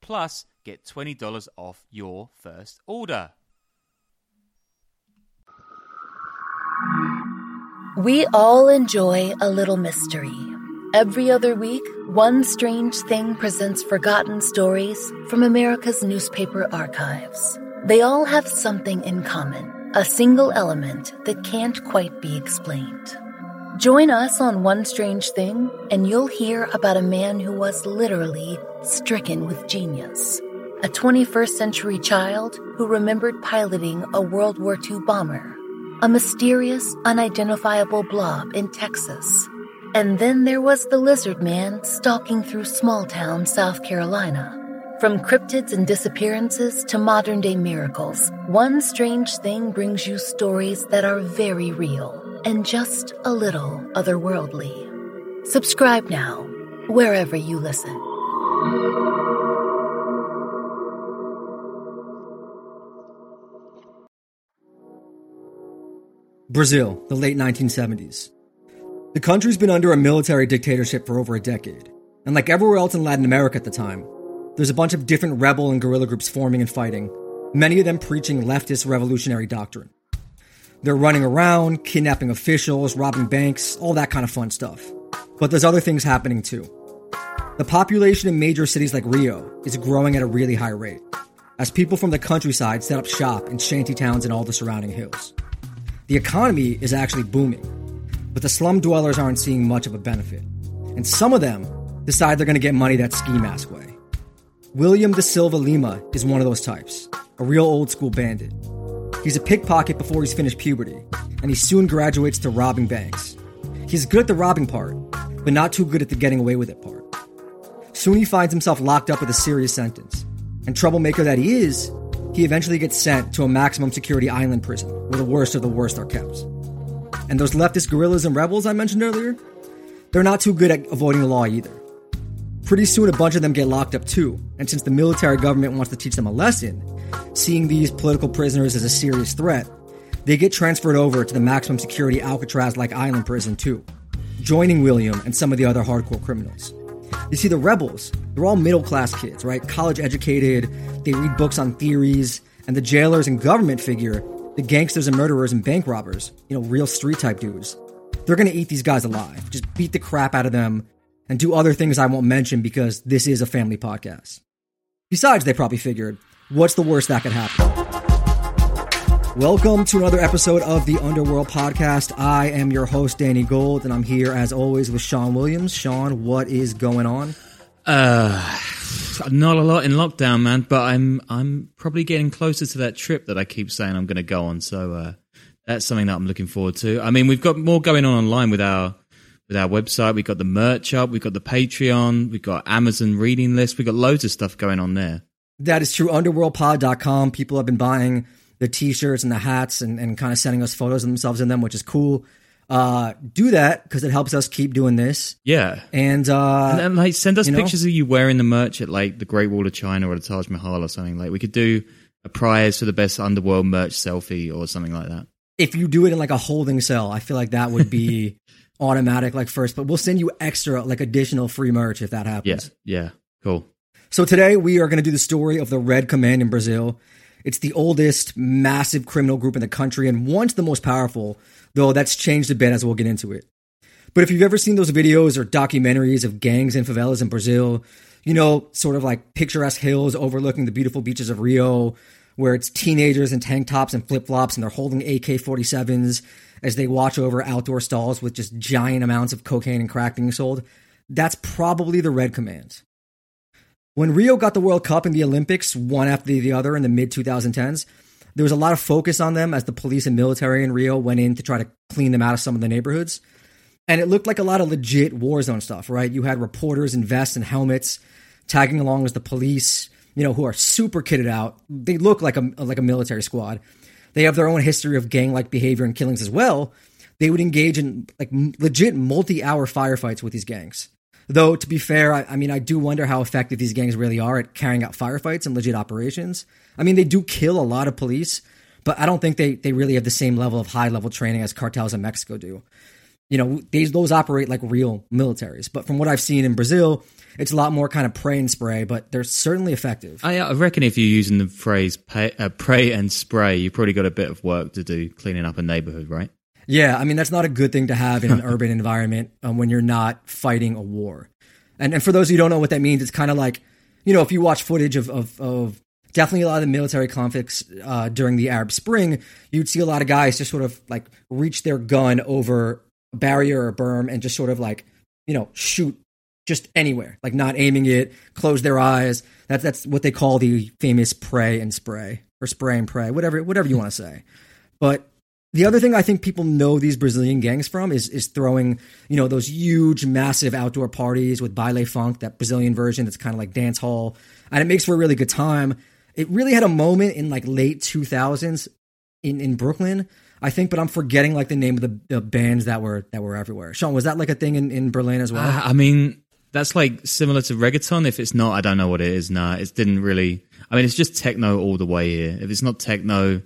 Plus, get $20 off your first order. We all enjoy a little mystery. Every other week, One Strange Thing presents forgotten stories from America's newspaper archives. They all have something in common a single element that can't quite be explained. Join us on One Strange Thing, and you'll hear about a man who was literally stricken with genius. A 21st century child who remembered piloting a World War II bomber. A mysterious, unidentifiable blob in Texas. And then there was the lizard man stalking through small town South Carolina. From cryptids and disappearances to modern day miracles, One Strange Thing brings you stories that are very real and just a little otherworldly. Subscribe now, wherever you listen. Brazil, the late 1970s. The country's been under a military dictatorship for over a decade, and like everywhere else in Latin America at the time, there's a bunch of different rebel and guerrilla groups forming and fighting, many of them preaching leftist revolutionary doctrine. They're running around, kidnapping officials, robbing banks, all that kind of fun stuff. But there's other things happening too. The population in major cities like Rio is growing at a really high rate, as people from the countryside set up shop in shanty towns and all the surrounding hills. The economy is actually booming, but the slum dwellers aren't seeing much of a benefit. And some of them decide they're going to get money that ski mask way. William da Silva Lima is one of those types, a real old school bandit. He's a pickpocket before he's finished puberty, and he soon graduates to robbing banks. He's good at the robbing part, but not too good at the getting away with it part. Soon he finds himself locked up with a serious sentence. And troublemaker that he is, he eventually gets sent to a maximum security island prison where the worst of the worst are kept. And those leftist guerrillas and rebels I mentioned earlier, they're not too good at avoiding the law either. Pretty soon, a bunch of them get locked up too, and since the military government wants to teach them a lesson, seeing these political prisoners as a serious threat, they get transferred over to the maximum security Alcatraz like island prison too, joining William and some of the other hardcore criminals. You see, the rebels, they're all middle class kids, right? College educated, they read books on theories, and the jailers and government figure, the gangsters and murderers and bank robbers, you know, real street type dudes. They're gonna eat these guys alive, just beat the crap out of them, and do other things I won't mention because this is a family podcast. Besides, they probably figured, what's the worst that could happen? Welcome to another episode of the Underworld Podcast. I am your host, Danny Gold, and I'm here as always with Sean Williams. Sean, what is going on? Uh, not a lot in lockdown, man, but I'm I'm probably getting closer to that trip that I keep saying I'm going to go on. So uh, that's something that I'm looking forward to. I mean, we've got more going on online with our with our website. We've got the merch up. We've got the Patreon. We've got Amazon reading list. We've got loads of stuff going on there. That is true. Underworldpod.com. People have been buying the t-shirts and the hats and, and kind of sending us photos of themselves in them, which is cool. Uh, do that because it helps us keep doing this. Yeah. And, uh, and like, send us you know? pictures of you wearing the merch at like the Great Wall of China or the Taj Mahal or something. Like, we could do a prize for the best underworld merch selfie or something like that. if you do it in like a holding cell, I feel like that would be automatic like first, but we'll send you extra like additional free merch if that happens. Yeah. happens. Yeah. Cool. So today we are going to do the story of the Red Command in Brazil. It's the oldest massive criminal group in the country and once the most powerful, though that's changed a bit as we'll get into it. But if you've ever seen those videos or documentaries of gangs and favelas in Brazil, you know, sort of like picturesque hills overlooking the beautiful beaches of Rio, where it's teenagers in tank tops and flip flops and they're holding AK 47s as they watch over outdoor stalls with just giant amounts of cocaine and crack being sold. That's probably the Red Command. When Rio got the World Cup and the Olympics, one after the other in the mid 2010s, there was a lot of focus on them as the police and military in Rio went in to try to clean them out of some of the neighborhoods. And it looked like a lot of legit war zone stuff, right? You had reporters in vests and helmets tagging along as the police, you know, who are super kitted out. They look like a like a military squad. They have their own history of gang-like behavior and killings as well. They would engage in like legit multi-hour firefights with these gangs. Though to be fair, I, I, mean, I do wonder how effective these gangs really are at carrying out firefights and legit operations. I mean, they do kill a lot of police, but I don't think they, they really have the same level of high level training as cartels in Mexico do. You know, these those operate like real militaries. But from what I've seen in Brazil, it's a lot more kind of pray and spray, but they're certainly effective. I, I reckon if you're using the phrase pay, uh, pray and spray, you've probably got a bit of work to do cleaning up a neighborhood, right? Yeah, I mean that's not a good thing to have in an urban environment um, when you're not fighting a war. And and for those who don't know what that means, it's kind of like you know if you watch footage of of, of definitely a lot of the military conflicts uh, during the Arab Spring, you'd see a lot of guys just sort of like reach their gun over a barrier or a berm and just sort of like you know shoot just anywhere, like not aiming it, close their eyes. That's that's what they call the famous pray and spray or spray and pray, whatever whatever you want to say. But the other thing I think people know these Brazilian gangs from is is throwing, you know, those huge, massive outdoor parties with baile funk, that Brazilian version that's kind of like dance hall, and it makes for a really good time. It really had a moment in like late two thousands in in Brooklyn, I think, but I'm forgetting like the name of the, the, bands that were that were everywhere. Sean, was that like a thing in, in Berlin as well? Uh, I mean, that's like similar to reggaeton. If it's not, I don't know what it is. Nah, it didn't really. I mean, it's just techno all the way here. If it's not techno,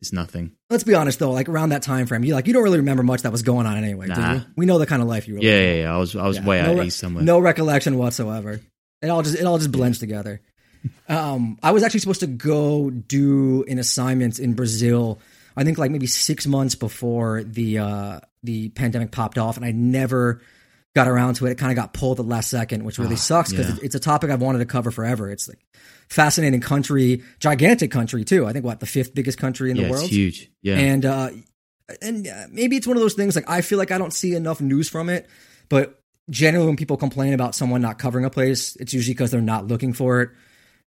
it's nothing. Let's be honest though, like around that time frame, you like you don't really remember much that was going on anyway, nah. do you? We know the kind of life you were. Yeah, yeah, yeah, I was I was yeah. way no out east somewhere. No recollection whatsoever. It all just it all just blends together. Um, I was actually supposed to go do an assignment in Brazil. I think like maybe six months before the uh, the pandemic popped off, and I never got around to it. It kind of got pulled the last second, which really oh, sucks because yeah. it's a topic I've wanted to cover forever. It's like fascinating country, gigantic country too. I think what the fifth biggest country in yeah, the world. huge. Yeah, and uh, and uh, maybe it's one of those things. Like I feel like I don't see enough news from it, but generally when people complain about someone not covering a place, it's usually because they're not looking for it.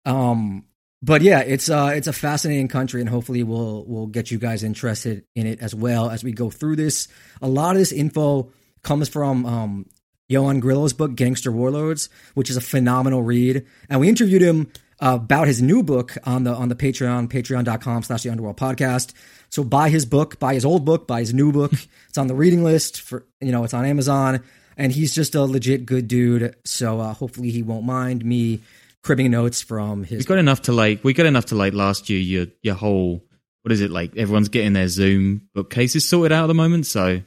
Um, but yeah, it's uh, it's a fascinating country, and hopefully we'll we'll get you guys interested in it as well as we go through this. A lot of this info comes from um, Ioan Grillo's book, Gangster Warlords, which is a phenomenal read. And we interviewed him uh, about his new book on the on the Patreon, patreon.com slash the underworld podcast. So buy his book, buy his old book, buy his new book. it's on the reading list for you know, it's on Amazon. And he's just a legit good dude. So uh, hopefully he won't mind me cribbing notes from his We got enough to like we got enough to like last year your your whole what is it like everyone's getting their Zoom bookcases sorted out at the moment, so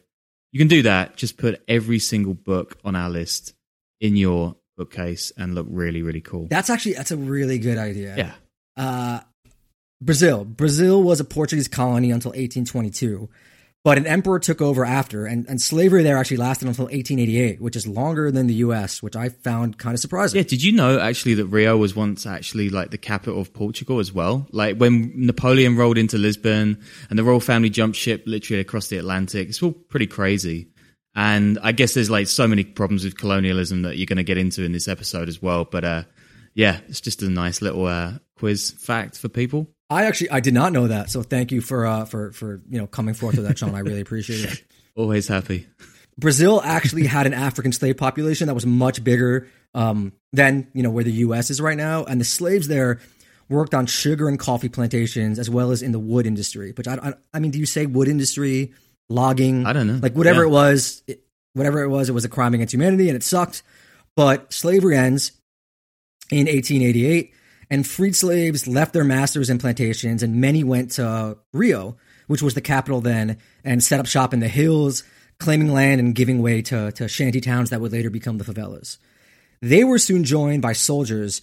you can do that. Just put every single book on our list in your bookcase and look really, really cool. That's actually that's a really good idea. Yeah. Uh, Brazil. Brazil was a Portuguese colony until 1822. But an emperor took over after, and, and slavery there actually lasted until 1888, which is longer than the U.S., which I found kind of surprising. Yeah, did you know actually that Rio was once actually like the capital of Portugal as well? Like when Napoleon rolled into Lisbon and the royal family jumped ship literally across the Atlantic. It's all pretty crazy. And I guess there's like so many problems with colonialism that you're going to get into in this episode as well. But uh, yeah, it's just a nice little uh, quiz fact for people. I actually I did not know that, so thank you for uh, for for you know coming forth with that, Sean. I really appreciate it. Always happy. Brazil actually had an African slave population that was much bigger um, than you know where the U.S. is right now, and the slaves there worked on sugar and coffee plantations as well as in the wood industry. Which I I, I mean, do you say wood industry, logging? I don't know. Like whatever yeah. it was, it, whatever it was, it was a crime against humanity, and it sucked. But slavery ends in 1888 and freed slaves left their masters and plantations, and many went to Rio, which was the capital then, and set up shop in the hills, claiming land and giving way to, to shanty towns that would later become the favelas. They were soon joined by soldiers,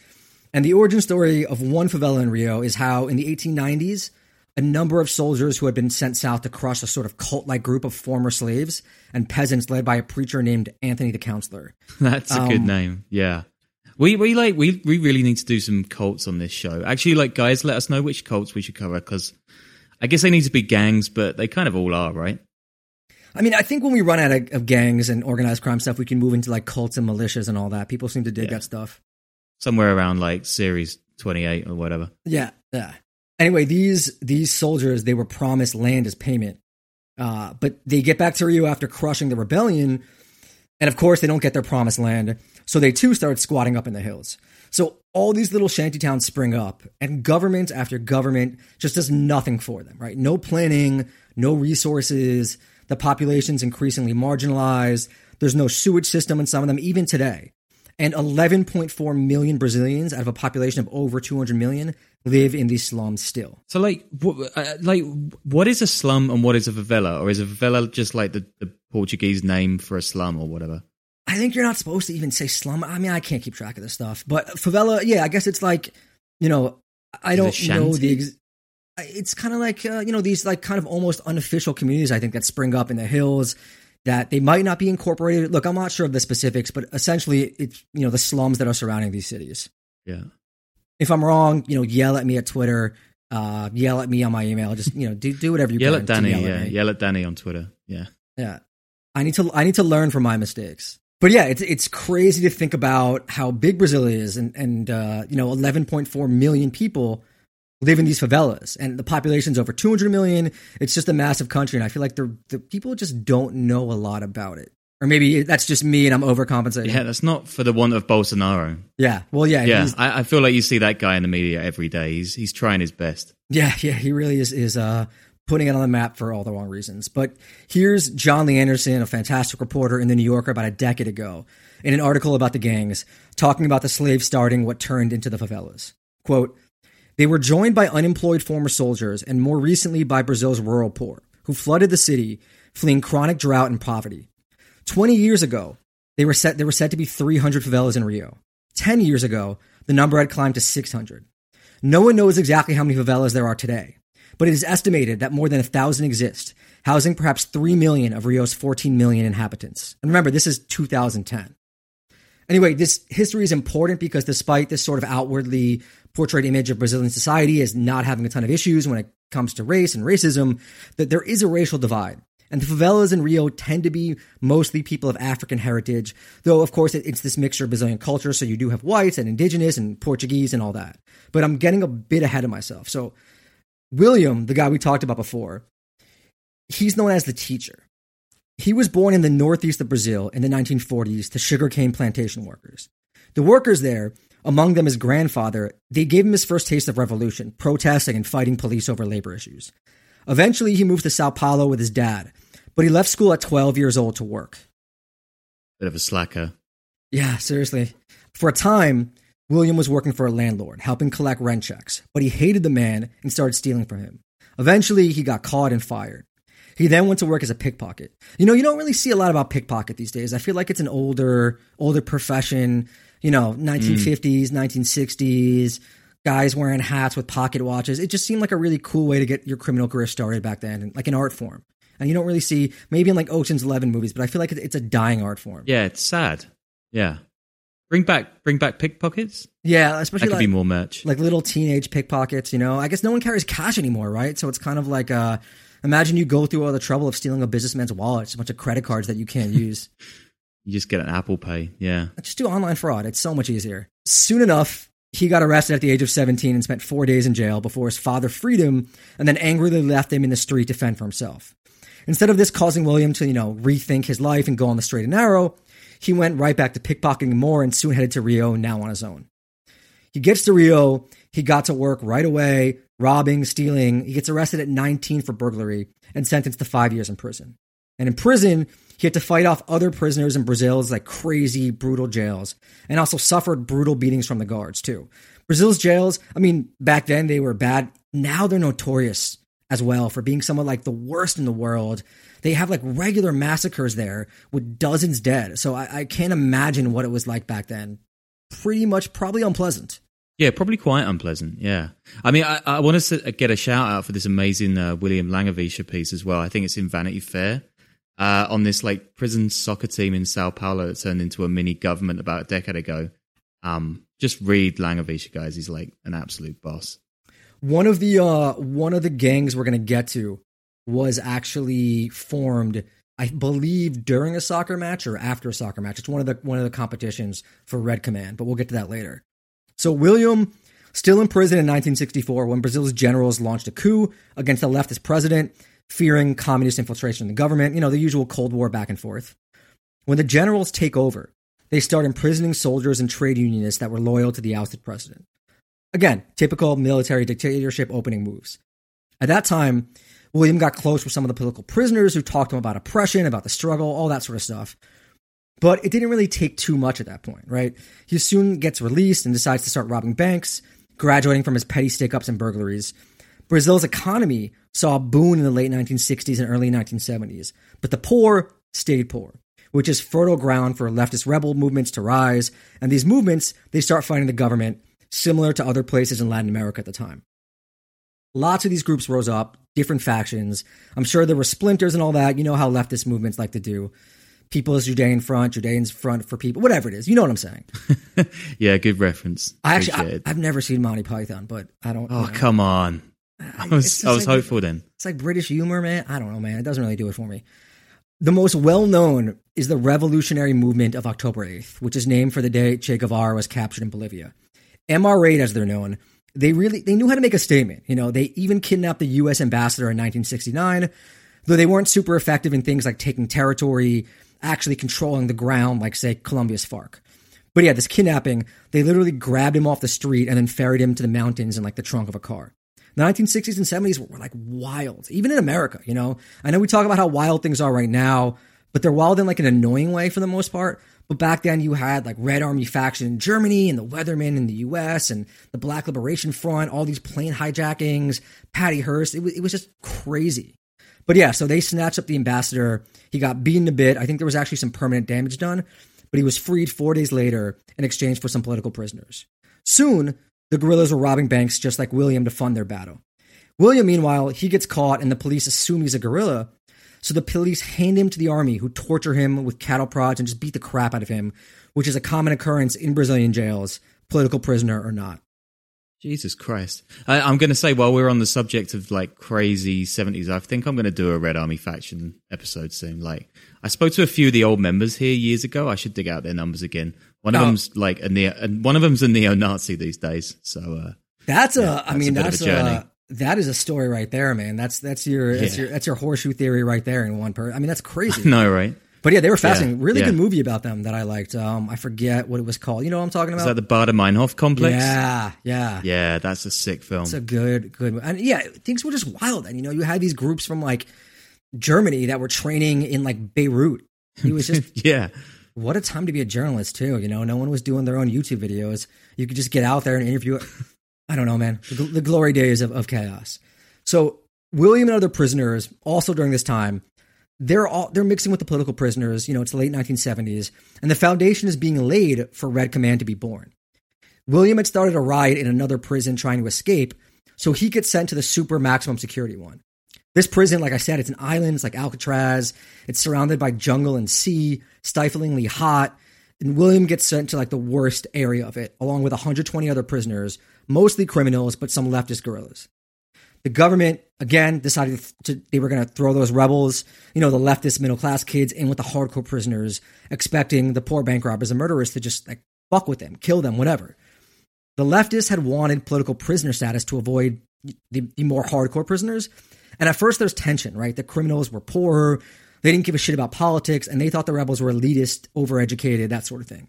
and the origin story of one favela in Rio is how, in the 1890s, a number of soldiers who had been sent south to crush a sort of cult like group of former slaves and peasants led by a preacher named Anthony the Counselor. That's a um, good name. Yeah. We we like we we really need to do some cults on this show. Actually, like guys, let us know which cults we should cover because I guess they need to be gangs, but they kind of all are, right? I mean, I think when we run out of, of gangs and organized crime stuff, we can move into like cults and militias and all that. People seem to dig Yeah. that stuff. Somewhere around like series twenty eight or whatever. Yeah, yeah. Anyway, these these soldiers they were promised land as payment, uh, but they get back to Rio after crushing the rebellion, and of course they don't get their promised land. So they too start squatting up in the hills. So all these little shanty towns spring up, and government after government just does nothing for them. Right? No planning, no resources. The population's increasingly marginalized. There's no sewage system in some of them, even today. And 11.4 million Brazilians out of a population of over 200 million live in these slums still. So like what uh, like what is a slum and what is a favela, or is a favela just like the, the Portuguese name for a slum or whatever? I think you're not supposed to even say slum. I mean, I can't keep track of this stuff, but favela, yeah, I guess it's like, you know, I Is don't know the. Ex- it's kind of like uh, you know these like kind of almost unofficial communities. I think that spring up in the hills that they might not be incorporated. Look, I'm not sure of the specifics, but essentially, it's you know the slums that are surrounding these cities. Yeah. If I'm wrong, you know, yell at me at Twitter, uh, yell at me on my email. Just you know, do do whatever you Yell at Danny, yell yeah. Yell at Danny on Twitter. Yeah. Yeah. I need to I need to learn from my mistakes. But yeah, it's it's crazy to think about how big Brazil is and and uh, you know 11.4 million people live in these favelas and the population's over 200 million. It's just a massive country and I feel like the the people just don't know a lot about it. Or maybe that's just me and I'm overcompensating. Yeah, that's not for the want of Bolsonaro. Yeah. Well, yeah. Yeah, I, I feel like you see that guy in the media every day. He's he's trying his best. Yeah, yeah, he really is is uh putting it on the map for all the wrong reasons. But here's Jon Lee Anderson, a fantastic reporter in the New Yorker about a decade ago, in an article about the gangs, talking about the slaves starting what turned into the favelas. Quote, they were joined by unemployed former soldiers and more recently by Brazil's rural poor, who flooded the city, fleeing chronic drought and poverty. 20 years ago, they were set there were said to be 300 favelas in Rio. 10 years ago, the number had climbed to 600. No one knows exactly how many favelas there are today, but it is estimated that more than a thousand exist, housing perhaps 3 million of Rio's 14 million inhabitants. And remember, this is 2010. Anyway, this history is important because despite this sort of outwardly portrayed image of Brazilian society as not having a ton of issues when it comes to race and racism, that there is a racial divide. And the favelas in Rio tend to be mostly people of African heritage, though of course it's this mixture of Brazilian culture, so you do have whites and indigenous and Portuguese and all that. But I'm getting a bit ahead of myself. So William, the guy we talked about before, he's known as the teacher. He was born in the northeast of Brazil in the 1940s to sugarcane plantation workers. The workers there, among them his grandfather, they gave him his first taste of revolution, protesting and fighting police over labor issues. Eventually, he moved to Sao Paulo with his dad, but he left school at 12 years old to work. Bit of a slacker. Yeah, seriously. For a time, William was working for a landlord, helping collect rent checks, but he hated the man and started stealing from him. Eventually, he got caught and fired. He then went to work as a pickpocket. You know, you don't really see a lot about pickpocket these days. I feel like it's an older, older profession. You know, 1950s, 1960s, guys wearing hats with pocket watches. It just seemed like a really cool way to get your criminal career started back then, like an art form. And you don't really see, maybe in like Ocean's Eleven movies, but I feel like it's a dying art form. Yeah, it's sad. Yeah. Bring back bring back pickpockets. Yeah, That especially could like, be more merch. like little teenage pickpockets, you know. I guess no one carries cash anymore, right? So it's kind of like uh imagine you go through all the trouble of stealing a businessman's wallet, it's a bunch of credit cards that you can't use. You just get an Apple Pay. Yeah. Just do online fraud. It's so much easier. Soon enough, he got arrested at the age of 17 and spent 4 days in jail before his father freed him and then angrily left him in the street to fend for himself. Instead of this causing William to, you know, rethink his life and go on the straight and narrow, he went right back to pickpocketing more and soon headed to Rio, now on his own. He gets to Rio. He got to work right away, robbing, stealing. He gets arrested at 19 for burglary and sentenced to five years in prison. And in prison, he had to fight off other prisoners in Brazil's like crazy, brutal jails and also suffered brutal beatings from the guards too. Brazil's jails, I mean, back then they were bad. Now they're notorious as well for being somewhat like the worst in the world. They have like regular massacres there with dozens dead. So I, I can't imagine what it was like back then. Pretty much, probably unpleasant. Yeah, probably quite unpleasant. Yeah, I mean, I, I want to get a shout out for this amazing uh, William Langewiesche piece as well. I think it's in Vanity Fair uh, on this like prison soccer team in Sao Paulo that turned into a mini government about a decade ago. Um, just read Langewiesche, guys. He's like an absolute boss. One of the uh, one of the gangs we're gonna get to was actually formed, I believe, during a soccer match or after a soccer match. It's one of the one of the competitions for Red Command, but we'll get to that later. So William, still in prison in 1964, when Brazil's generals launched a coup against the leftist president, fearing communist infiltration in the government. You know the usual Cold War back and forth. When the generals take over, they start imprisoning soldiers and trade unionists that were loyal to the ousted president. Again, typical military dictatorship opening moves. At that time, William got close with some of the political prisoners who talked to him about oppression, about the struggle, all that sort of stuff. But it didn't really take too much at that point, right? He soon gets released and decides to start robbing banks, graduating from his petty stick ups and burglaries. Brazil's economy saw a boom in the late 1960s and early 1970s, but the poor stayed poor, which is fertile ground for leftist rebel movements to rise. And these movements, they start fighting the government similar to other places in Latin America at the time. Lots of these groups rose up, different factions. I'm sure there were splinters and all that. You know how leftist movements like to do. People's Judean Front, Judeans Front for people, whatever it is. You know what I'm saying? yeah, good reference. I actually, I, have never seen Monty Python, but I don't. Oh, you know. come on! I was, I was like, hopeful then. It's like British humor, man. I don't know, man. It doesn't really do it for me. The most well known is the revolutionary movement of October 8th, which is named for the day Che Guevara was captured in Bolivia. MR8, as they're known, they really they knew how to make a statement. You know, they even kidnapped the U.S. ambassador in 1969, though they weren't super effective in things like taking territory, actually controlling the ground, like say Colombia's FARC. But yeah, this kidnapping, they literally grabbed him off the street and then ferried him to the mountains in like the trunk of a car. The 1960s and 70s were, were like wild, even in America. You know, I know we talk about how wild things are right now, but they're wild in like an annoying way for the most part. But back then, you had like Red Army faction in Germany and the Weathermen in the U.S. and the Black Liberation Front, all these plane hijackings, Patty Hearst. It was, it was just crazy. But yeah, so they snatched up the ambassador. He got beaten a bit. I think there was actually some permanent damage done, but he was freed four days later in exchange for some political prisoners. Soon, the guerrillas were robbing banks just like William to fund their battle. William, meanwhile, he gets caught and the police assume he's a guerrilla so the police hand him to the army, who torture him with cattle prods and just beat the crap out of him, which is a common occurrence in Brazilian jails, political prisoner or not. Jesus Christ. I, am going to say, while we're on the subject of like crazy 70s, I think I'm going to do a Red Army faction episode soon. Like, I spoke to a few of the old members here years ago. I should dig out their numbers again. One of oh. them's like a neo, and one of them's a neo Nazi these days. So, uh, that's a, yeah, I mean, that's a, a that is a story right there, man. That's that's your yeah. that's your that's your horseshoe theory right there in one per. I mean, that's crazy. no, right? But yeah, they were fascinating. Yeah. Really yeah. good movie about them that I liked. Um, I forget what it was called. You know what I'm talking about? Is that the Baader Meinhof complex? Yeah, yeah, yeah. That's a sick film. It's a good, good, and yeah, things were just wild. And you know, you had these groups from like Germany that were training in like Beirut. He was just yeah. What a time to be a journalist too. You know, no one was doing their own YouTube videos. You could just get out there and interview. I don't know, man. The, the glory days of, of chaos. So William and other prisoners, also during this time, they're all they're mixing with the political prisoners. You know, it's the late 1970s, and the foundation is being laid for Red Command to be born. William had started a riot in another prison trying to escape, so he gets sent to the super maximum security one. This prison, like I said, it's an island. It's like Alcatraz. It's surrounded by jungle and sea, stiflingly hot. And William gets sent to like the worst area of it, along with 120 other prisoners, mostly criminals, but some leftist guerrillas. The government again decided to, they were going to throw those rebels, you know, the leftist middle class kids in with the hardcore prisoners, expecting the poor bank robbers and murderers to just like fuck with them, kill them, whatever. The leftists had wanted political prisoner status to avoid the, the more hardcore prisoners. And at first, there's tension, right? The criminals were poorer, they didn't give a shit about politics, and they thought the rebels were elitist, overeducated, that sort of thing.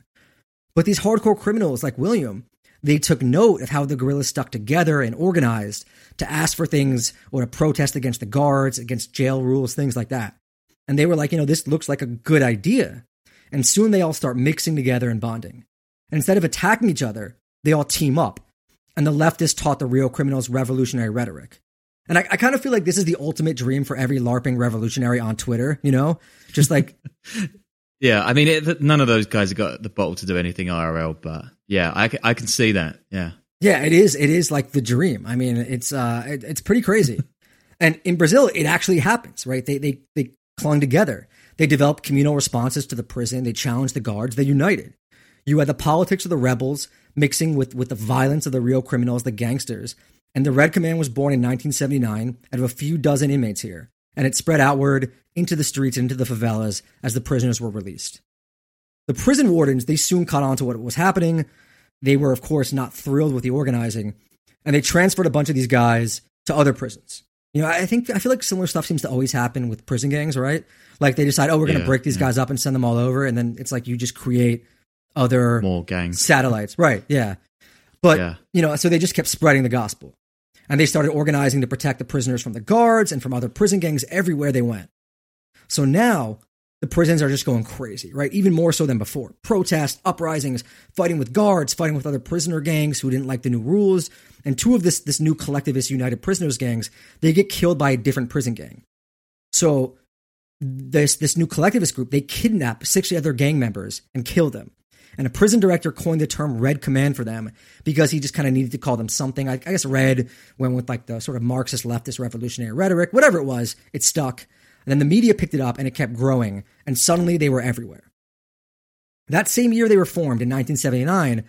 But these hardcore criminals like William, they took note of how the guerrillas stuck together and organized to ask for things or to protest against the guards, against jail rules, things like that. And they were like, you know, this looks like a good idea. And soon they all start mixing together and bonding. And instead of attacking each other, they all team up. And the leftists taught the real criminals revolutionary rhetoric. And I, I kind of feel like this is the ultimate dream for every LARPing revolutionary on Twitter, you know? Just like. yeah, I mean, it, none of those guys have got the bottle to do anything IRL, but yeah, I, I can see that. Yeah. Yeah, it is. It is like the dream. I mean, it's uh, it, it's pretty crazy. and in Brazil, it actually happens, right? They they they clung together. They developed communal responses to the prison. They challenged the guards. They united. You had the politics of the rebels mixing with, with the violence of the real criminals, the gangsters. And the Red Command was born in 1979 out of a few dozen inmates here. And it spread outward into the streets, into the favelas as the prisoners were released. The prison wardens, they soon caught on to what was happening. They were, of course, not thrilled with the organizing. And they transferred a bunch of these guys to other prisons. You know, I think I feel like similar stuff seems to always happen with prison gangs, right? Like they decide, oh, we're going to Yeah, break these yeah. guys up and send them all over, and then it's like you just create other More gangs. satellites, right? Yeah, but Yeah. you know, so they just kept spreading the gospel, and they started organizing to protect the prisoners from the guards and from other prison gangs everywhere they went. So now the prisons are just going crazy, right? Even more so than before. Protests, uprisings, fighting with guards, fighting with other prisoner gangs who didn't like the new rules. And two of this this new collectivist United Prisoners gangs, they get killed by a different prison gang. So this this new collectivist group, they kidnap 60 other gang members and kill them. And a prison director coined the term Red Command for them because he just kind of needed to call them something. I, I guess Red went with like the sort of Marxist leftist revolutionary rhetoric, whatever it was, it stuck. And then the media picked it up and it kept growing. And suddenly they were everywhere. That same year they were formed in 1979,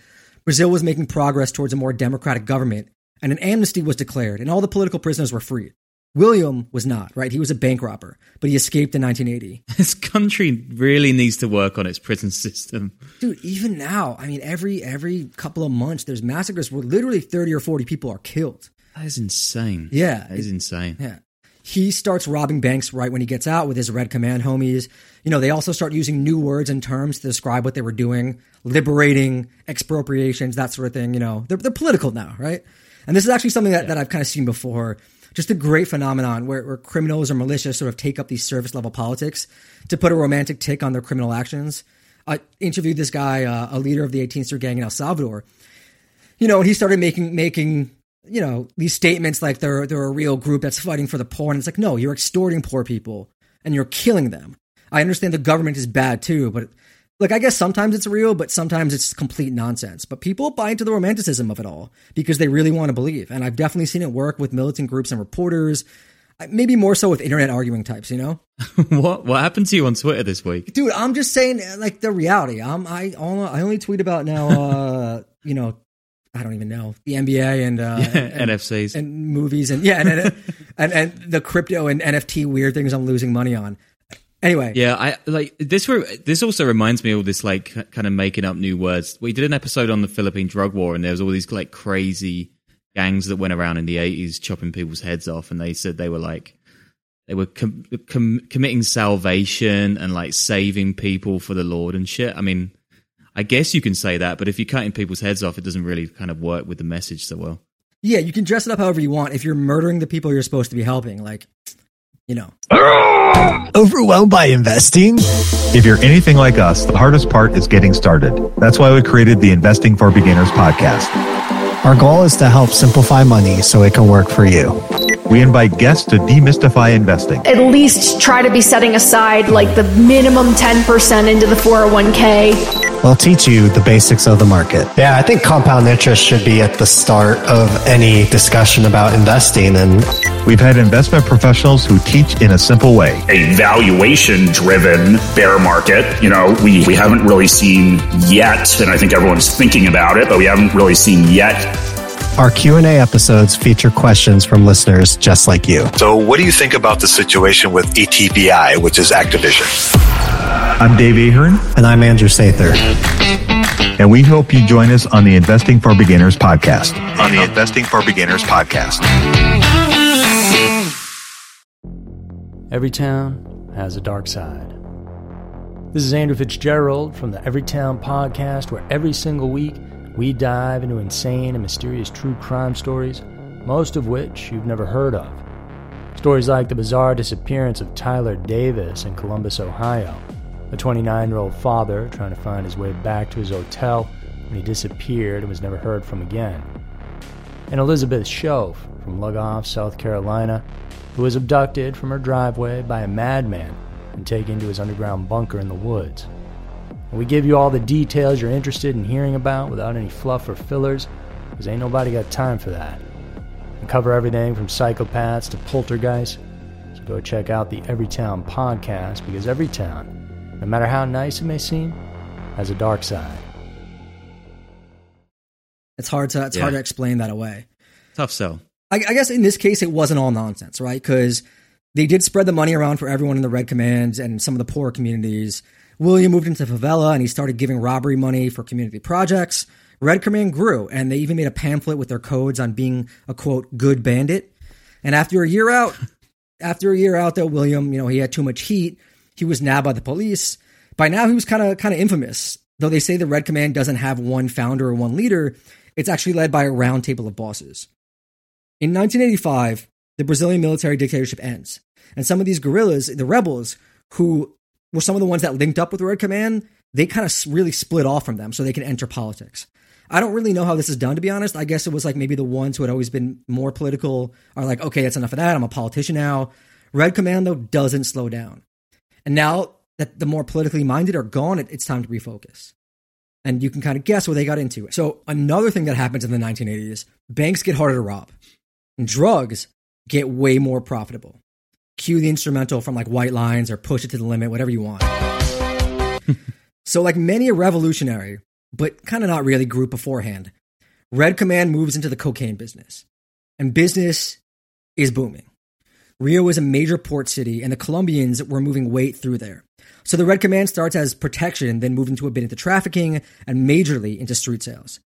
Brazil was making progress towards a more democratic government and an amnesty was declared and all the political prisoners were freed. William was not, right? He was a bank robber, but he escaped in 1980. This country really needs to work on its prison system. Dude, even now, I mean, every every couple of months, there's massacres where literally 30 or 40 people are killed. That is insane. Yeah. That is insane. Yeah. He starts robbing banks right when he gets out with his Red Command homies. You know, they also start using new words and terms to describe what they were doing, liberating, expropriations, that sort of thing. You know, they're, they're political now, right? And this is actually something that, that I've kind of seen before. Just a great phenomenon where, where criminals or militias sort of take up these service level politics to put a romantic tick on their criminal actions. I interviewed this guy, uh, a leader of the 18th Street Gang in El Salvador, you know, and he started making making you know these statements like they're they're a real group that's fighting for the poor, and it's like no, you're extorting poor people and you're killing them. I understand the government is bad too, but like I guess sometimes it's real, but sometimes it's complete nonsense. But people buy into the romanticism of it all because they really want to believe, and I've definitely seen it work with militant groups and reporters. uh, Maybe more so with internet arguing types, you know. what what happened to you on Twitter this week? dude i'm just saying uh, like the reality i'm i only, i only tweet about now uh you know i don't even know the nba and uh and, NFCs. and movies and yeah and and and the crypto and nft weird things i'm losing money on anyway Yeah, I like this. Re- this also reminds me of this like kind of making up new words. We did an episode on the Philippine drug war, and there was all these like crazy gangs that went around in the eighties chopping people's heads off, and they said they were like they were com- com- committing salvation and like saving people for the Lord and shit. I mean, I guess you can say that, but if you're cutting people's heads off, it doesn't really kind of work with the message so well. yeah you can dress it up however you want if you're murdering the people you're supposed to be helping like you know Overwhelmed by investing? If you're anything like us, the hardest part is getting started. That's why we created the Investing for Beginners podcast. Our goal is to help simplify money so it can work for you. We invite guests to demystify investing. at least try to be setting aside like the minimum 10% into the 401k. We'll teach you the basics of the market. Yeah, I think compound interest should be at the start of any discussion about investing. And We've had investment professionals who teach in a simple way. a valuation driven bear market. You know, we, we haven't really seen yet, and I think everyone's thinking about it, but we haven't really seen yet our Q&A episodes feature questions from listeners just like you. So, what do you think about the situation with ATVI, which is Activision? I'm Dave Ahern, And I'm Andrew Sather. and we hope you join us on the Investing for Beginners podcast. On the Investing for Beginners podcast. Every town has a dark side. This is Andrew Fitzgerald from the Everytown podcast, where every single week we dive into insane and mysterious true crime stories, most of which you've never heard of. Stories like the bizarre disappearance of Tyler Davis in Columbus, Ohio, a 29 year old father trying to find his way back to his hotel when he disappeared and was never heard from again, and Elizabeth Shoaf from Lugoff, South Carolina, who was abducted from her driveway by a madman and taken to his underground bunker in the woods. And we give you all the details you're interested in hearing about without any fluff or fillers, because ain't nobody got time for that. We cover everything from psychopaths to poltergeists, so go check out the Everytown podcast, because every town, no matter how nice it may seem, has a dark side. It's hard to it's Yeah. hard to explain that away. Tough sell. I, I guess in this case, it wasn't all nonsense, right? Because they did spread the money around for everyone in the Red Command and some of the poorer communities. William moved into favela and he started giving robbery money for community projects. Red Command grew, and they even made a pamphlet with their codes on being a quote good bandit. And after a year out, after a year out, though, William, you know, he had too much heat. He was nabbed by the police. By now, he was kind of kind of infamous. Though they say the Red Command doesn't have one founder or one leader, it's actually led by a round table of bosses. In 1985, the Brazilian military dictatorship ends, and some of these guerrillas, the rebels, who were some of the ones that linked up with the Red Command, they kind of really split off from them so they can enter politics. I don't really know how this is done, to be honest. I guess it was like maybe the ones who had always been more political are like, okay, that's enough of that. I'm a politician now. Red Commando doesn't slow down. And now that the more politically minded are gone, it, it's time to refocus. And you can kind of guess what they got into. So, another thing that happens in the 1980s banks get harder to rob, and drugs get way more profitable. Cue the instrumental from like White Lines or Push It to the Limit, whatever you want. so, like many a revolutionary, but kind of not really group beforehand, Red Command moves into the cocaine business. And business is booming. Rio was a major port city, and the Colombians were moving weight through there. So the Red Command starts as protection, then move into a bit into trafficking and majorly into street sales.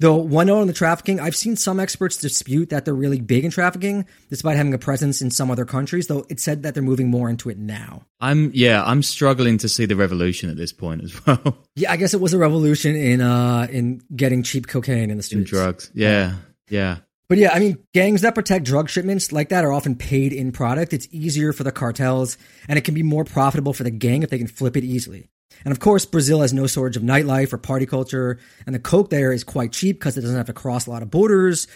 Though one note on the trafficking, I've seen some experts dispute that they're really big in trafficking, despite having a presence in some other countries. Though it said that they're moving more into it now. I'm yeah, I'm struggling to see the revolution at this point as well. Yeah, I guess it was a revolution in uh in getting cheap cocaine in the In streets. drugs. Yeah. Yeah. But yeah, I mean, gangs that protect drug shipments like that are often paid in product. It's easier for the cartels, and it can be more profitable for the gang if they can flip it easily. And of course, Brazil has no shortage of nightlife or party culture, and the coke there is quite cheap because it doesn't have to cross a lot of borders.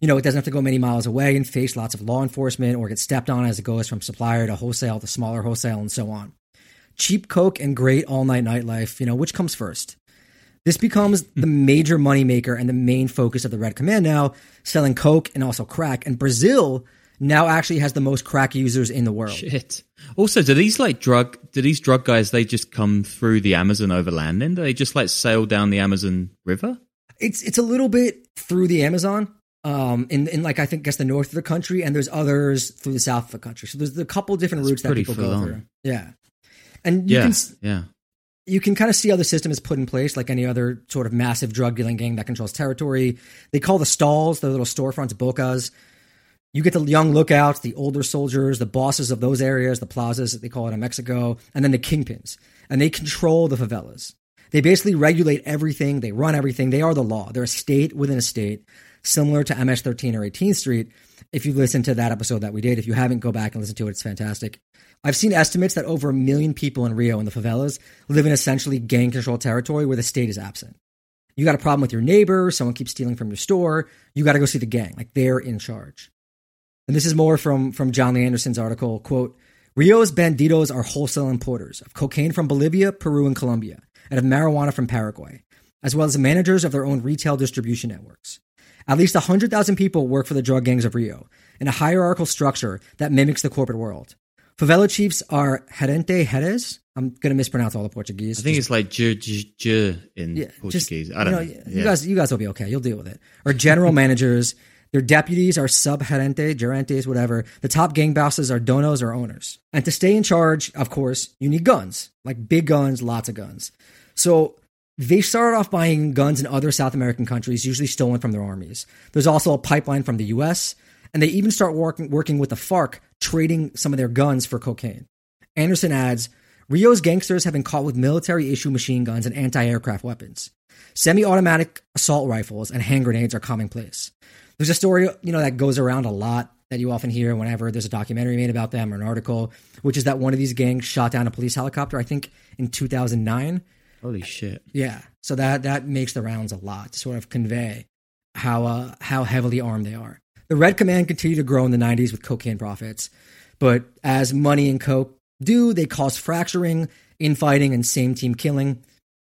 You know, it doesn't have to go many miles away and face lots of law enforcement or get stepped on as it goes from supplier to wholesale to smaller wholesale and so on. Cheap coke and great all night nightlife, you know, which comes first? This becomes the major moneymaker and the main focus of the Red Command now, selling coke and also crack. And Brazil now actually has the most crack users in the world. Shit. Also, do these like drug do these drug guys they just come through the Amazon overland then? Do they just like sail down the Amazon River? It's it's a little bit through the Amazon, um, in in like I think guess the north of the country, and there's others through the south of the country. So there's a couple different routes that people go on. through. Yeah, and you yeah. can yeah. You can kind of see how the system is put in place, like any other sort of massive drug dealing gang that controls territory. They call the stalls, the little storefronts, bocas. You get the young lookouts, the older soldiers, the bosses of those areas, the plazas they call it in Mexico, and then the kingpins. And they control the favelas. They basically regulate everything. They run everything. They are the law. They're a state within a state, similar to MS-13 or 18th Street. If you listen to that episode that we did, if you haven't, go back and listen to it. It's fantastic. I've seen estimates that over a million people in Rio in the favelas live in essentially gang controlled territory where the state is absent. You got a problem with your neighbor, someone keeps stealing from your store, you got to go see the gang. Like they're in charge. And this is more from, from Jon Lee Anderson's article, quote, Rio's banditos are wholesale importers of cocaine from Bolivia, Peru, and Colombia, and of marijuana from Paraguay, as well as managers of their own retail distribution networks. At least 100,000 people work for the drug gangs of Rio in a hierarchical structure that mimics the corporate world. Favela chiefs are Gerente Jerez. I'm going to mispronounce all the Portuguese. I think it's like j j j in Yeah, just, Portuguese. I don't know. You Yeah. guys, you guys will be okay. You'll deal with it. Or general managers. Their deputies are sub-gerente, gerentes, whatever. The top gang bosses are donos or owners. And to stay in charge, of course, you need guns, like big guns, lots of guns. So they started off buying guns in other South American countries, usually stolen from their armies. There's also a pipeline from the U.S., and they even start working working with the FARC, trading some of their guns for cocaine. Anderson adds, Rio's gangsters have been caught with military issue machine guns and anti aircraft weapons. Semi automatic assault rifles and hand grenades are commonplace. There's a story, you know, that goes around a lot that you often hear whenever there's a documentary made about them or an article, which is that one of these gangs shot down a police helicopter, I think in 2009. Holy shit. Yeah. So that that makes the rounds a lot to sort of convey how uh, how heavily armed they are. The Red Command continued to grow in the 90s with cocaine profits, but as money and coke do, they cause fracturing, infighting, and same team killing.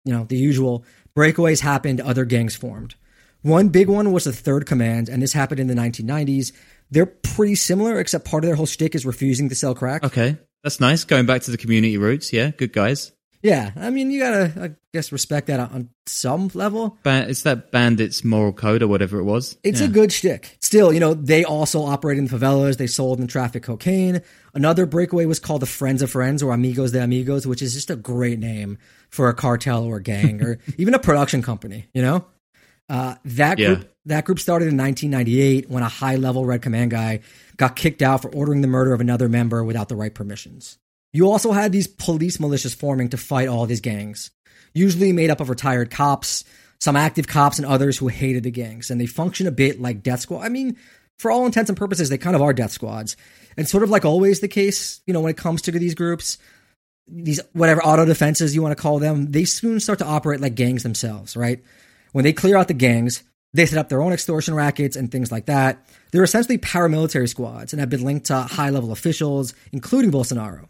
You know, the usual breakaways happened, other gangs formed. One big one was the Third Command, and this happened in the 1990s. They're pretty similar, except part of their whole shtick is refusing to sell crack. Okay. That's nice. Going back to the community roots. Yeah. Good guys. Yeah, I mean, you gotta, I guess, respect that on some level. Ba- it's that bandit's moral code or whatever it was. It's Yeah. a good shtick. Still, you know, they also operate in the favelas. They sold and trafficked cocaine. Another breakaway was called the Friends of Friends or Amigos de Amigos, which is just a great name for a cartel or a gang or even a production company. You know, uh, that Yeah. group that group started in 1998 when a high-level Red Command guy got kicked out for ordering the murder of another member without the right permissions. You also had these police militias forming to fight all these gangs, usually made up of retired cops, some active cops, and others who hated the gangs. And they function a bit like death squad. I mean, for all intents and purposes, they kind of are death squads. And sort of like always the case, you know, when it comes to these groups, these whatever auto defenses you want to call them, they soon start to operate like gangs themselves, right? When they clear out the gangs, they set up their own extortion rackets and things like that. They're essentially paramilitary squads and have been linked to high level officials, including Bolsonaro.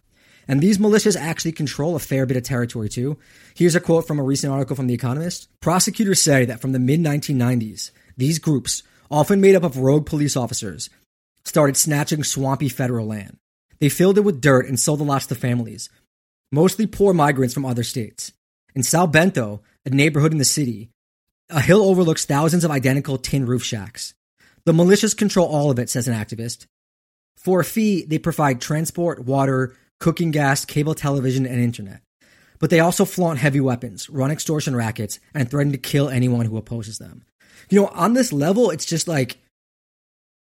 And these militias actually control a fair bit of territory too. Here's a quote from a recent article from The Economist. Prosecutors say that from the mid 1990s, these groups, often made up of rogue police officers, started snatching swampy federal land. They filled it with dirt and sold the lots to families, mostly poor migrants from other states. In Sal Bento, a neighborhood in the city, a hill overlooks thousands of identical tin roof shacks. The militias control all of it, says an activist. For a fee, they provide transport, water, cooking gas, cable television, and internet. But they also flaunt heavy weapons, run extortion rackets, and threaten to kill anyone who opposes them. You know, on this level, it's just like,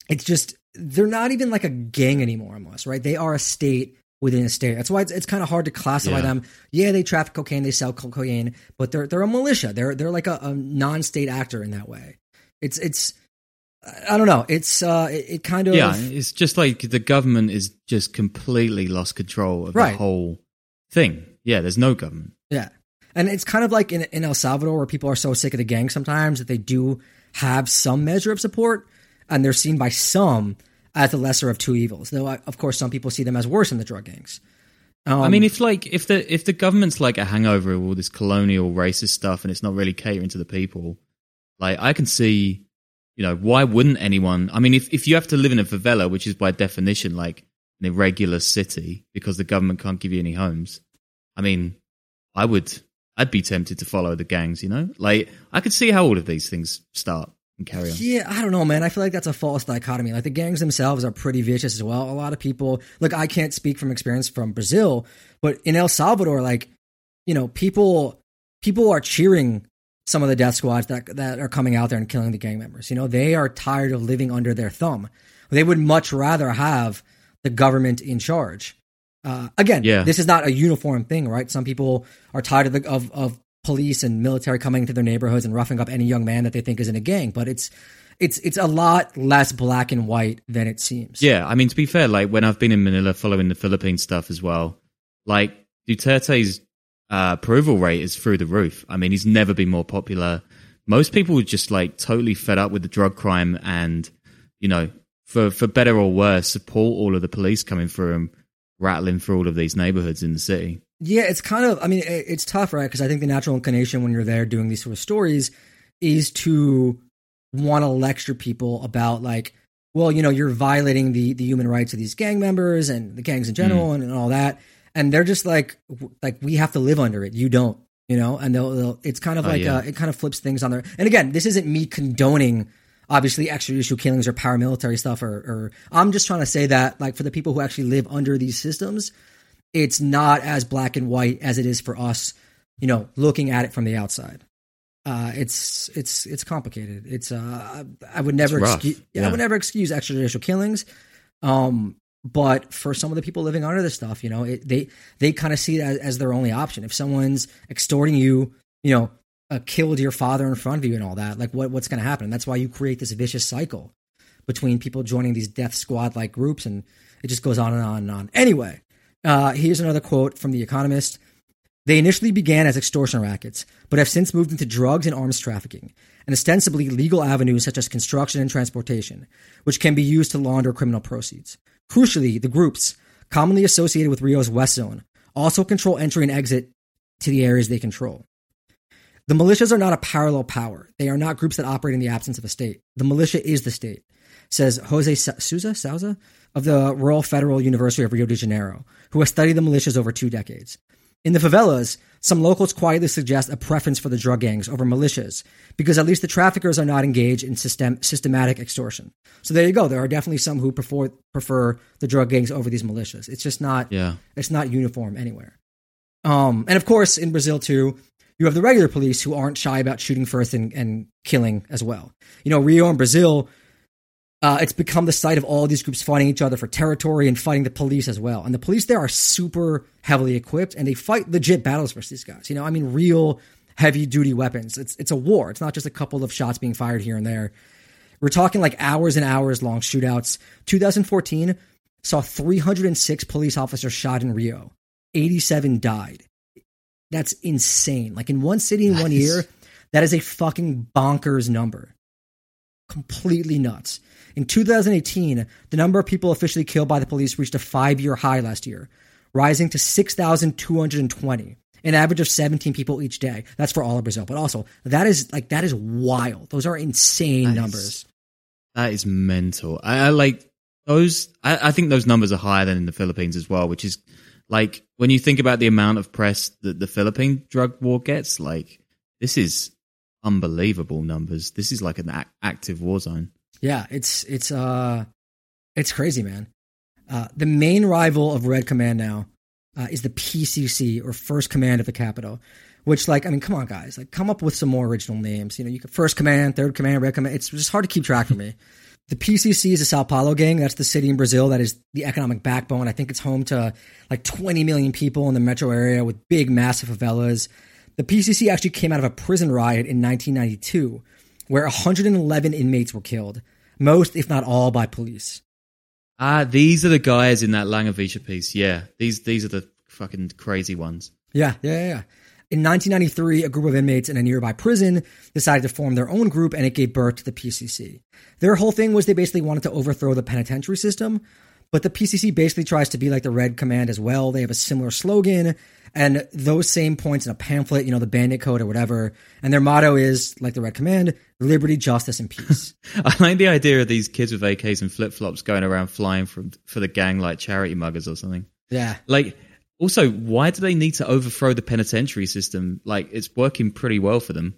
it's just, they're not even like a gang anymore, almost, right? They are a state within a state. That's why it's, it's kind of hard to classify Yeah. them. Yeah, they traffic cocaine, they sell cocaine, but they're, they're a militia. They're, they're like a, a non state actor in that way. It's, it's, I don't know. It's, uh, it, it kind of, Yeah, it's just like the government is just completely lost control of Right. the whole thing. Yeah, there's no government. Yeah. And it's kind of like in, in El Salvador where people are so sick of the gang sometimes that they do have some measure of support and they're seen by some as the lesser of two evils. Though, uh, of course, some people see them as worse than the drug gangs. Um, I mean, if like if the if the government's like a hangover of all this colonial racist stuff and it's not really catering to the people, like I can see, you know, why wouldn't anyone? I mean, if if you have to live in a favela, which is by definition like an irregular city because the government can't give you any homes, I mean, I would, I'd be tempted to follow the gangs. You know, like I could see how all of these things start and carry on. Yeah, I don't know, man. I feel like that's a false dichotomy. Like the gangs themselves are pretty vicious as well. A lot of people, like I can't speak from experience from Brazil, but in El Salvador, like you know, people people are cheering some of the death squads that that are coming out there and killing the gang members. You know, they are tired of living under their thumb. They would much rather have the government in charge. Uh, again, Yeah. this is not a uniform thing, right? Some people are tired of, the, of of police and military coming into their neighborhoods and roughing up any young man that they think is in a gang, but it's it's it's a lot less black and white than it seems. Yeah, I mean to be fair, like when I've been in Manila following the Philippine stuff as well, like Duterte's uh, approval rate is through the roof. I mean, he's never been more popular. Most people are just like totally fed up with the drug crime, and you know, for for better or worse, support all of the police coming through and rattling through all of these neighborhoods in the city. Yeah, it's kind of. I mean, it's tough, right? Because I think the natural inclination when you're there doing these sort of stories is to want to lecture people about like, well, you know, you're violating the the human rights of these gang members and the gangs in general and, and all that, and they're just like, like we have to live under it. You don't, you know, and they'll, they'll it's kind of Oh, like yeah. uh, it kind of flips things on there. And again, this isn't me condoning. Obviously, extrajudicial killings or paramilitary stuff, or, or I'm just trying to say that, like, for the people who actually live under these systems, it's not as black and white as it is for us, you know, looking at it from the outside. Uh, it's it's it's complicated. It's uh, I would never excuse yeah, I would never excuse extrajudicial killings. Um, but for some of the people living under this stuff, you know, it, they they kind of see it as, as their only option. If someone's extorting you, you know, uh, killed your father in front of you and all that, like what what's going to happen? That's why you create this vicious cycle between people joining these death squad like groups, and it just goes on and on and on. Anyway, uh, here's another quote from The Economist. They initially began as extortion rackets, but have since moved into drugs and arms trafficking, and ostensibly legal avenues such as construction and transportation, which can be used to launder criminal proceeds. Crucially, the groups, commonly associated with Rio's West Zone, also control entry and exit to the areas they control. The militias are not a parallel power. They are not groups that operate in the absence of a state. The militia is the state, says Jose Souza, Souza of the Rural Federal University of Rio de Janeiro, who has studied the militias over two decades. In the favelas, Some locals quietly suggest a preference for the drug gangs over militias because at least the traffickers are not engaged in system, systematic extortion. So there you go. There are definitely some who prefer prefer the drug gangs over these militias. It's just not Yeah. it's not uniform anywhere. Um, and of course, in Brazil too, you have the regular police who aren't shy about shooting first and, and killing as well. You know, Rio and Brazil, uh, it's become the site of all these groups fighting each other for territory and fighting the police as well. And the police there are super heavily equipped and they fight legit battles versus these guys. You know, I mean, real heavy duty weapons. It's it's a war. It's not just a couple of shots being fired here and there. We're talking like hours and hours long shootouts. 2014 saw 306 police officers shot in Rio. 87 died. That's insane. Like in one city in one year, that is a fucking bonkers number. Completely nuts. In 2018, the number of people officially killed by the police reached a five year high last year, rising to 6,220, an average of 17 people each day. That's for all of Brazil. But also, that is like, that is wild. Those are insane That is- numbers. That is mental. I, I like those. I, I think those numbers are higher than in the Philippines as well, which is like when you think about the amount of press that the Philippine drug war gets. Like this is unbelievable numbers. This is like an ac- active war zone. Yeah, it's it's uh it's crazy, man. Uh, the main rival of Red Command now uh, is the PCC or First Command of the Capital, which, like, I mean, come on, guys, like, come up with some more original names. You know, you could First Command, Third Command, Red Command. It's just hard to keep track for me. The PCC is a Sao Paulo gang. That's the city in Brazil that is the economic backbone. I think it's home to like 20 million people in the metro area with big, massive favelas. The PCC actually came out of a prison riot in 1992 where 111 inmates were killed, most, if not all, by police. Ah, these are the guys in that Langewiesche piece. Yeah, these these are the fucking crazy ones. Yeah, yeah, yeah. In 1993, a group of inmates in a nearby prison decided to form their own group and it gave birth to the PCC. Their whole thing was they basically wanted to overthrow the penitentiary system, but the PCC basically tries to be like the Red Command as well. They have a similar slogan and those same points in a pamphlet, you know, the Bandit Code or whatever. And their motto is, like the Red Command, liberty, justice, and peace. I like the idea of these kids with AKs and flip flops going around flying from for the gang like charity muggers or something. yeah. Like, also, why do they need to overthrow the penitentiary system? Like, it's working pretty well for them.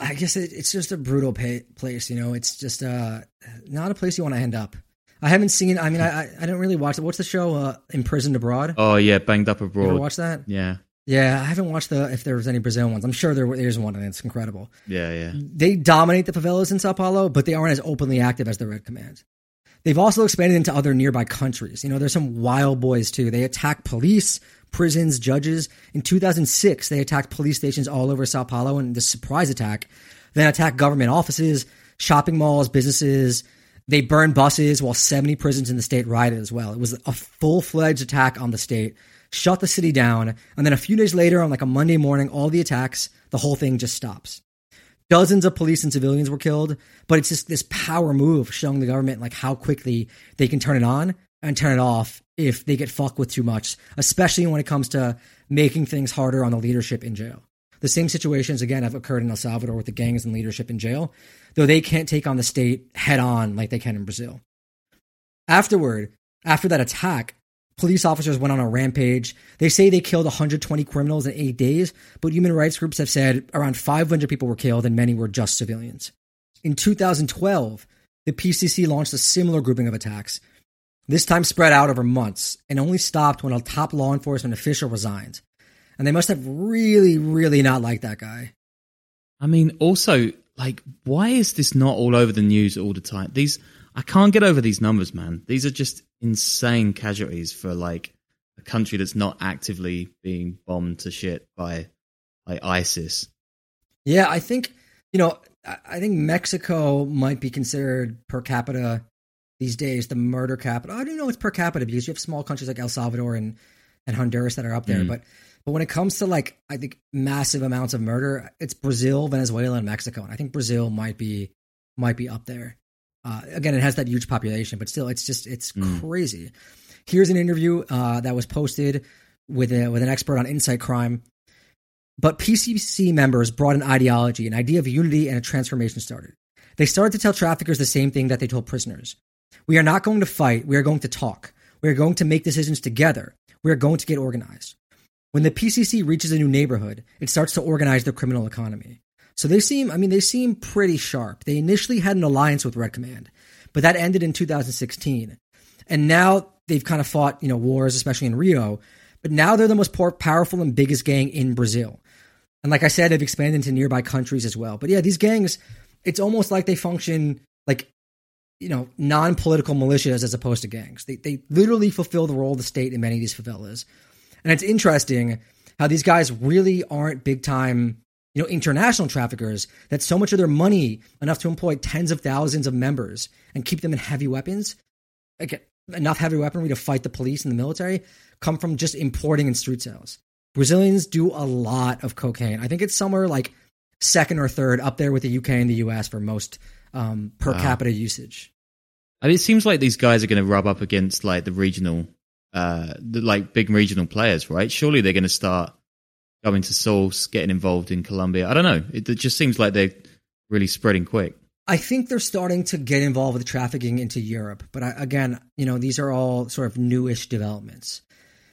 I guess it, it's just a brutal pa place, you know. It's just uh, not a place you want to end up. I haven't seen. I mean, I I, I don't really watch it. What's the show? Uh, Imprisoned Abroad. Oh yeah, banged up you abroad. ever watch that? Yeah, Yeah, I haven't watched the if there was any Brazilian ones. I'm sure there there's one, and it's incredible. yeah, yeah. They dominate the favelas in Sao Paulo, but they aren't as openly active as the Red Command. They've also expanded into other nearby countries. You know, there's some wild boys too. They attack police, prisons, judges. In 2006, they attacked police stations all over Sao Paulo in this surprise attack. Then attacked government offices, shopping malls, businesses. They burned buses while 70 prisons in the state rioted as well. It was a full fledged attack on the state, shut the city down. And then a few days later, on like a Monday morning, all the attacks, the whole thing just stops dozens of police and civilians were killed but it's just this power move showing the government like how quickly they can turn it on and turn it off if they get fucked with too much especially when it comes to making things harder on the leadership in jail the same situations again have occurred in el salvador with the gangs and leadership in jail though they can't take on the state head on like they can in brazil afterward after that attack Police officers went on a rampage. They say they killed 120 criminals in eight days, but human rights groups have said around 500 people were killed and many were just civilians. In 2012, the PCC launched a similar grouping of attacks, this time spread out over months, and only stopped when a top law enforcement official resigned. And they must have really, really not liked that guy. I mean, also, like, why is this not all over the news all the time? These, I can't get over these numbers, man. These are just insane casualties for like a country that's not actively being bombed to shit by by ISIS. Yeah, I think you know, I I think Mexico might be considered per capita these days the murder capital. I don't know it's per capita because you have small countries like El Salvador and and Honduras that are up there, Mm. but but when it comes to like I think massive amounts of murder, it's Brazil, Venezuela, and Mexico, and I think Brazil might be might be up there. Uh, again, it has that huge population, but still, it's just it's Mm. crazy. Here's an interview uh, that was posted with a, with an expert on insight crime. But PCC members brought an ideology, an idea of unity, and a transformation started. They started to tell traffickers the same thing that they told prisoners. We are not going to fight. We are going to talk. We are going to make decisions together. We are going to get organized. When the PCC reaches a new neighborhood, it starts to organize the criminal economy. So they seem, I mean, they seem pretty sharp. They initially had an alliance with Red Command, but that ended in 2016. And now they've kind of fought, you know, wars, especially in Rio. But now they're the most powerful and biggest gang in Brazil. And like I said, they've expanded into nearby countries as well. But yeah, these gangs, it's almost like they function like, you know, non political militias as opposed to gangs. They, they literally fulfill the role of the state in many of these favelas. And it's interesting how these guys really aren't big time, you know, international traffickers, that so much of their money, enough to employ tens of thousands of members and keep them in heavy weapons, like enough heavy weaponry to fight the police and the military, come from just importing and street sales. Brazilians do a lot of cocaine. I think it's somewhere like second or third up there with the UK and the US for most um, per wow. capita usage. I mean, it seems like these guys are going to rub up against like the regional, uh, the like big regional players, right? Surely they're going to start going to source, getting involved in Colombia. I don't know. It, it just seems like they're really spreading quick. I think they're starting to get involved with trafficking into Europe, but I, again, you know, these are all sort of newish developments.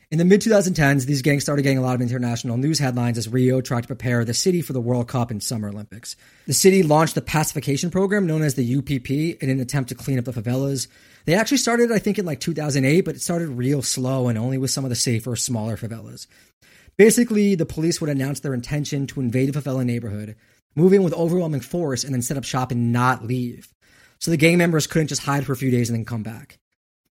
In the mid 2010s, these gangs started getting a lot of international news headlines as Rio tried to prepare the city for the World Cup and Summer Olympics. The city launched a pacification program known as the UPP in an attempt to clean up the favelas. They actually started, I think, in like 2008, but it started real slow and only with some of the safer, smaller favelas. Basically, the police would announce their intention to invade a favela neighborhood, move in with overwhelming force, and then set up shop and not leave. So the gang members couldn't just hide for a few days and then come back.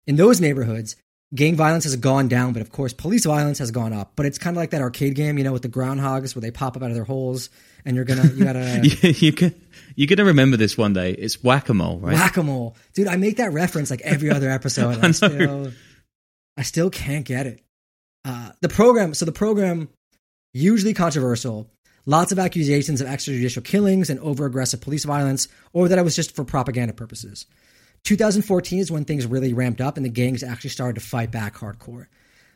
In those neighborhoods, gang violence has gone down, but of course, police violence has gone up. But it's kind of like that arcade game, you know, with the groundhogs where they pop up out of their holes, and you're gonna, you gotta, you can, you're gonna remember this one day. It's whack a mole, right? Whack a mole, dude. I make that reference like every other episode. I, I still, I still can't get it. Uh, the program, so the program, usually controversial. Lots of accusations of extrajudicial killings and over aggressive police violence, or that it was just for propaganda purposes. 2014 is when things really ramped up and the gangs actually started to fight back hardcore.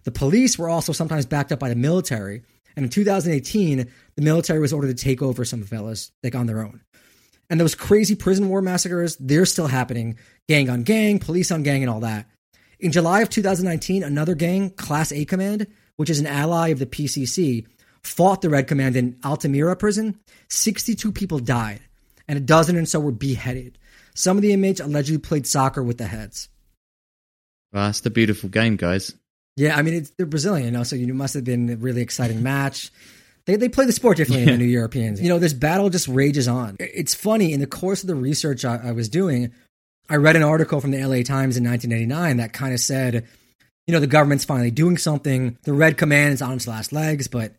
The police were also sometimes backed up by the military, and in 2018, the military was ordered to take over some favelas, like on their own. And those crazy prison war massacres, they're still happening gang on gang, police on gang, and all that. In July of 2019, another gang, Class A Command, which is an ally of the PCC, fought the Red Command in Altamira prison. 62 people died, and a dozen or so were beheaded. Some of the inmates allegedly played soccer with the heads. Well, that's the beautiful game, guys. Yeah, I mean, it's, they're Brazilian, you know, so you must have been a really exciting match. They, they play the sport differently yeah. than the New Europeans. You know, this battle just rages on. It's funny, in the course of the research I, I was doing, I read an article from the LA Times in 1989 that kind of said, you know, the government's finally doing something. The Red Command is on its last legs, but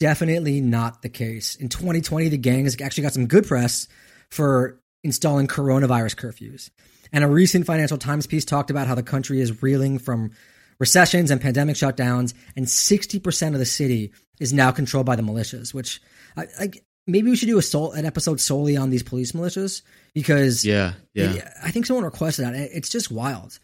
definitely not the case. In 2020, the gang has actually got some good press for installing coronavirus curfews. And a recent Financial Times piece talked about how the country is reeling from recessions and pandemic shutdowns, and 60% of the city is now controlled by the militias, which I, I, maybe we should do a sol- an episode solely on these police militias because yeah, yeah, it, I think someone requested that. It's just wild.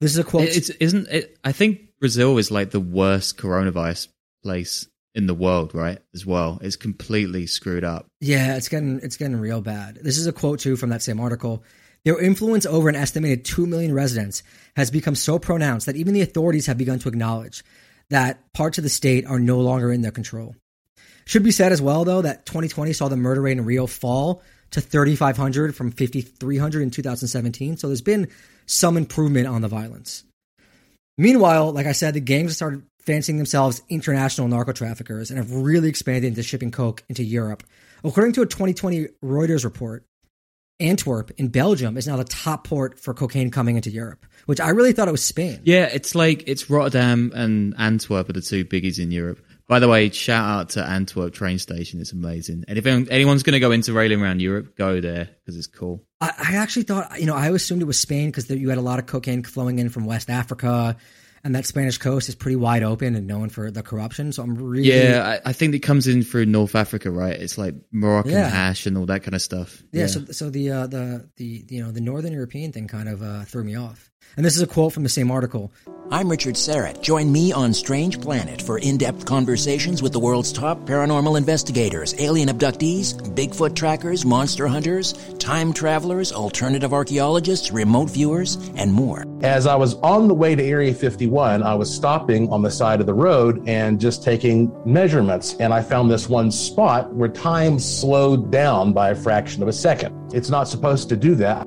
This is a quote. It's isn't it? I think Brazil is like the worst coronavirus place in the world, right? As well, it's completely screwed up. Yeah, it's getting it's getting real bad. This is a quote too from that same article. Their influence over an estimated 2 million residents has become so pronounced that even the authorities have begun to acknowledge that parts of the state are no longer in their control. Should be said as well, though, that 2020 saw the murder rate in Rio fall to 3,500 from 5,300 in 2017. So there's been some improvement on the violence. Meanwhile, like I said, the gangs started fancying themselves international narco traffickers and have really expanded into shipping coke into Europe. According to a 2020 Reuters report, Antwerp in Belgium is now the top port for cocaine coming into Europe, which I really thought it was Spain. Yeah, it's like it's Rotterdam and Antwerp are the two biggies in Europe. By the way, shout out to Antwerp train station; it's amazing. And if anyone's going to go into railing around Europe, go there because it's cool. I, I, actually thought, you know, I assumed it was Spain because you had a lot of cocaine flowing in from West Africa and that Spanish coast is pretty wide open and known for the corruption. So I'm really yeah. I, I think it comes in through North Africa, right? It's like Moroccan yeah. hash and all that kind of stuff. Yeah. yeah. So so the uh, the the you know the Northern European thing kind of uh, threw me off. And this is a quote from the same article. I'm Richard Syrett. Join me on Strange Planet for in-depth conversations with the world's top paranormal investigators, alien abductees, Bigfoot trackers, monster hunters, time travelers, alternative archaeologists, remote viewers, and more. As I was on the way to Area 51, I was stopping on the side of the road and just taking measurements. And I found this one spot where time slowed down by a fraction of a second. It's not supposed to do that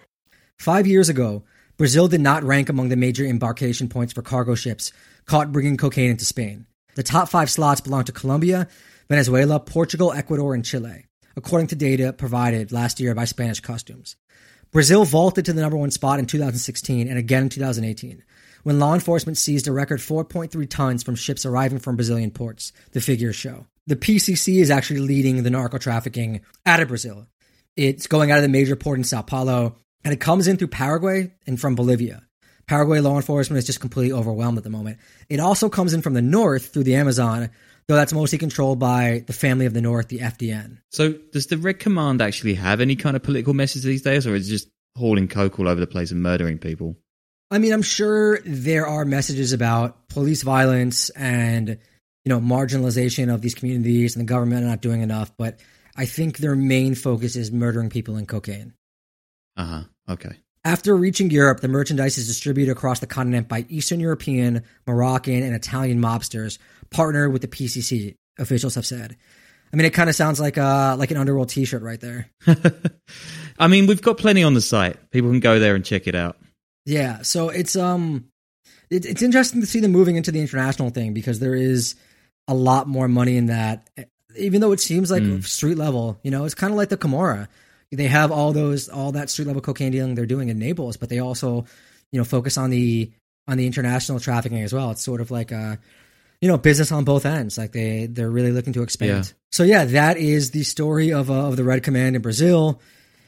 Five years ago, Brazil did not rank among the major embarkation points for cargo ships caught bringing cocaine into Spain. The top five slots belong to Colombia, Venezuela, Portugal, Ecuador, and Chile, according to data provided last year by Spanish Customs. Brazil vaulted to the number one spot in 2016 and again in 2018, when law enforcement seized a record 4.3 tons from ships arriving from Brazilian ports, the figures show. The PCC is actually leading the narco trafficking out of Brazil. It's going out of the major port in Sao Paulo and it comes in through Paraguay and from Bolivia. Paraguay law enforcement is just completely overwhelmed at the moment. It also comes in from the north through the Amazon, though that's mostly controlled by the family of the north, the FDN. So, does the Red Command actually have any kind of political message these days, or is it just hauling coke all over the place and murdering people? I mean, I'm sure there are messages about police violence and you know marginalization of these communities and the government not doing enough, but I think their main focus is murdering people and cocaine. Uh huh. Okay. After reaching Europe, the merchandise is distributed across the continent by Eastern European, Moroccan, and Italian mobsters partnered with the PCC. Officials have said. I mean, it kind of sounds like a like an underworld T-shirt right there. I mean, we've got plenty on the site. People can go there and check it out. Yeah, so it's um, it, it's interesting to see them moving into the international thing because there is a lot more money in that. Even though it seems like mm. street level, you know, it's kind of like the Camorra they have all those all that street level cocaine dealing they're doing in Naples, but they also you know focus on the on the international trafficking as well. It's sort of like a you know business on both ends. Like they they're really looking to expand. Yeah. So yeah, that is the story of uh, of the Red Command in Brazil.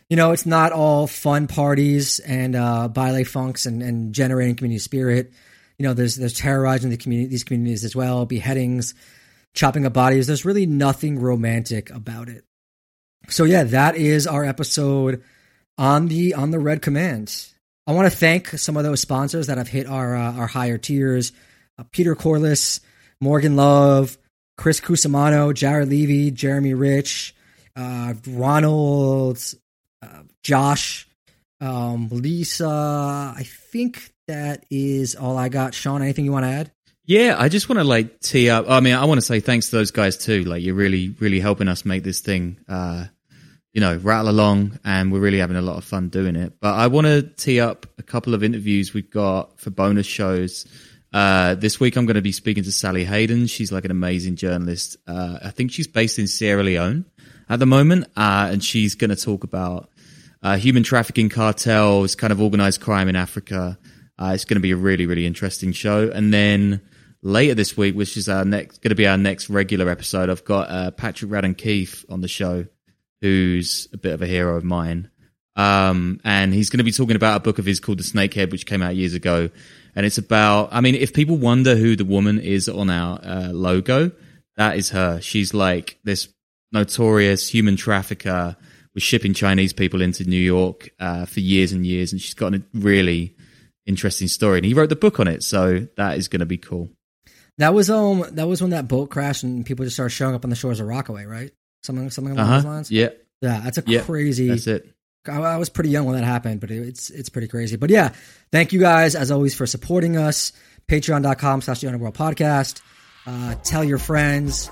You know, it's not all fun parties and uh, baile funks and, and generating community spirit. You know, there's there's terrorizing the community these communities as well, beheadings, chopping up bodies. There's really nothing romantic about it so yeah, that is our episode on the on the Red Command. I want to thank some of those sponsors that have hit our uh, our higher tiers: uh, Peter Corliss, Morgan Love, Chris Cusimano, Jared Levy, Jeremy Rich, uh, Ronald, uh, Josh, um, Lisa. I think that is all I got. Sean, anything you want to add? Yeah, I just want to like tee up. I mean, I want to say thanks to those guys too. Like, you're really, really helping us make this thing, uh, you know, rattle along, and we're really having a lot of fun doing it. But I want to tee up a couple of interviews we've got for bonus shows. Uh, this week, I'm going to be speaking to Sally Hayden. She's like an amazing journalist. Uh, I think she's based in Sierra Leone at the moment, uh, and she's going to talk about uh, human trafficking cartels, kind of organized crime in Africa. Uh, it's going to be a really, really interesting show. And then later this week, which is our next going to be our next regular episode. I've got uh, Patrick Radden Keefe on the show, who's a bit of a hero of mine. Um, and he's going to be talking about a book of his called The Snakehead, which came out years ago. And it's about, I mean, if people wonder who the woman is on our uh, logo, that is her. She's like this notorious human trafficker, was shipping Chinese people into New York uh, for years and years, and she's got a really interesting story. And he wrote the book on it, so that is going to be cool. That was um that was when that boat crashed and people just started showing up on the shores of Rockaway, right? Something something along Uh-huh. those lines. Yeah. Yeah, that's a Yeah, crazy. that's it. I, I was pretty young when that happened, but it, it's it's pretty crazy. But yeah, thank you guys as always for supporting us. Patreon.com slash the Underworld Podcast. Uh, tell your friends,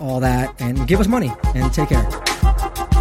all that, and give us money and take care.